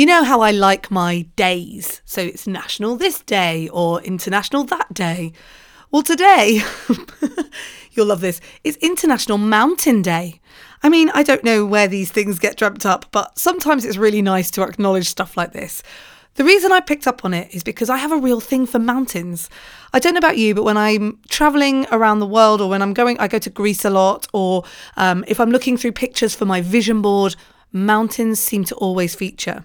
You know how I like my days. So it's national this day or international that day. Well, today, you'll love this, it's International Mountain Day. I mean, I don't know where these things get dreamt up, but sometimes it's really nice to acknowledge stuff like this. The reason I picked up on it is because I have a real thing for mountains. I don't know about you, but when I'm traveling around the world or when I'm going, I go to Greece a lot, or um, if I'm looking through pictures for my vision board, mountains seem to always feature.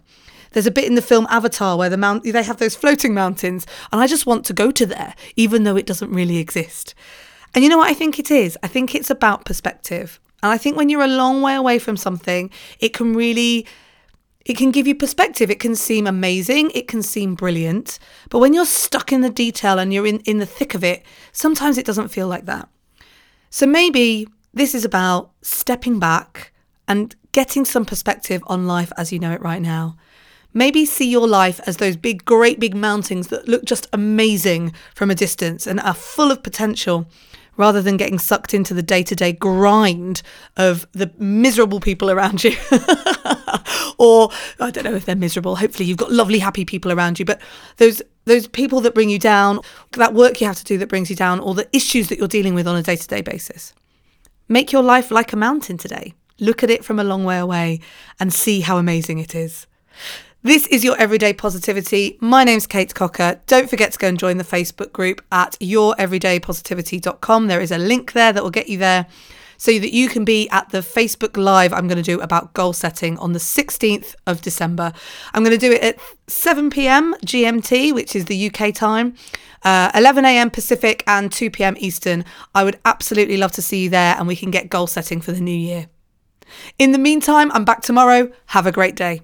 There's a bit in the film Avatar where the mount they have those floating mountains, and I just want to go to there, even though it doesn't really exist. And you know what I think it is? I think it's about perspective. And I think when you're a long way away from something, it can really it can give you perspective. It can seem amazing, it can seem brilliant. But when you're stuck in the detail and you're in, in the thick of it, sometimes it doesn't feel like that. So maybe this is about stepping back and getting some perspective on life as you know it right now. Maybe see your life as those big, great big mountains that look just amazing from a distance and are full of potential rather than getting sucked into the day to day grind of the miserable people around you. or I don't know if they're miserable. Hopefully you've got lovely, happy people around you, but those those people that bring you down, that work you have to do that brings you down, or the issues that you're dealing with on a day to day basis. Make your life like a mountain today. Look at it from a long way away and see how amazing it is. This is your everyday positivity. My name's Kate Cocker. Don't forget to go and join the Facebook group at youreverydaypositivity.com. There is a link there that will get you there so that you can be at the Facebook Live I'm going to do about goal setting on the 16th of December. I'm going to do it at 7 pm GMT, which is the UK time, uh, 11 am Pacific, and 2 pm Eastern. I would absolutely love to see you there and we can get goal setting for the new year. In the meantime, I'm back tomorrow. Have a great day.